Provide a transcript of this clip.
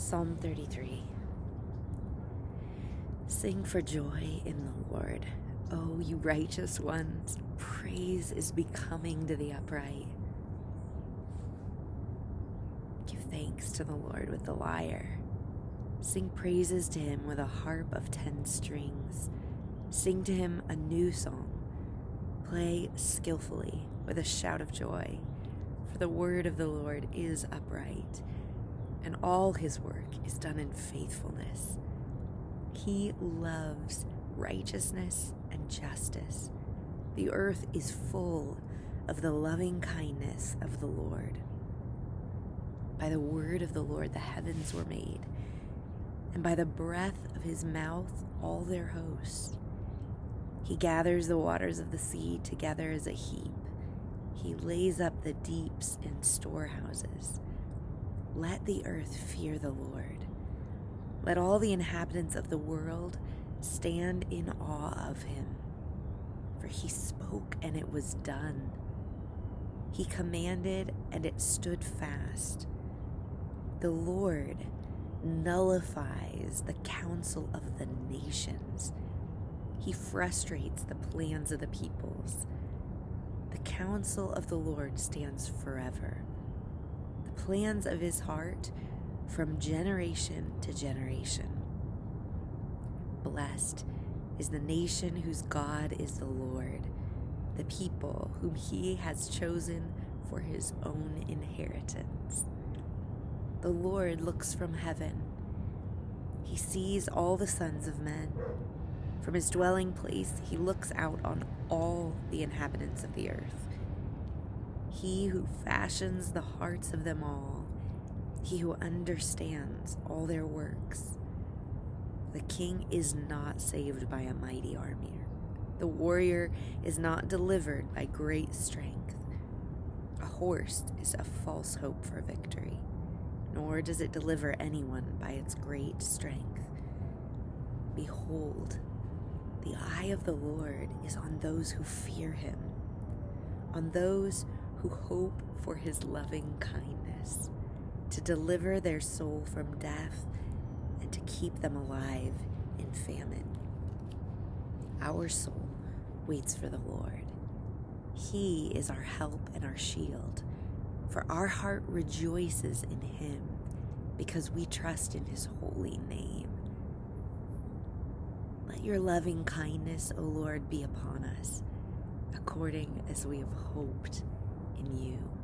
Psalm 33 Sing for joy in the Lord, O you righteous ones. Praise is becoming to the upright. Give thanks to the Lord with the lyre. Sing praises to him with a harp of ten strings. Sing to him a new song. Play skillfully with a shout of joy, for the word of the Lord is upright and all his work is done in faithfulness. He loves righteousness and justice. The earth is full of the loving kindness of the Lord. By the word of the Lord the heavens were made, and by the breath of his mouth all their hosts. He gathers the waters of the sea together as a heap. He lays up the deeps in storehouses. Let the earth fear the Lord. Let all the inhabitants of the world stand in awe of him. For he spoke and it was done. He commanded and it stood fast. The Lord nullifies the counsel of the nations. He frustrates the plans of the peoples. The counsel of the Lord stands forever plans of his heart from generation to generation. Blessed is the nation whose God is the Lord, the people whom he has chosen for his own inheritance. The Lord looks from heaven. He sees all the sons of men. From his dwelling place, he looks out on all the inhabitants of the earth he who fashions the hearts of them all, he who understands all their works. The king is not saved by a mighty army. The warrior is not delivered by great strength. A horse is a false hope for victory, nor does it deliver anyone by its great strength. Behold, the eye of the Lord is on those who fear him, on those who hope for his loving kindness, to deliver their soul from death and to keep them alive in famine. Our soul waits for the Lord. He is our help and our shield, for our heart rejoices in him because we trust in his holy name. Let your loving kindness, O Lord, be upon us, according as we have hoped in you.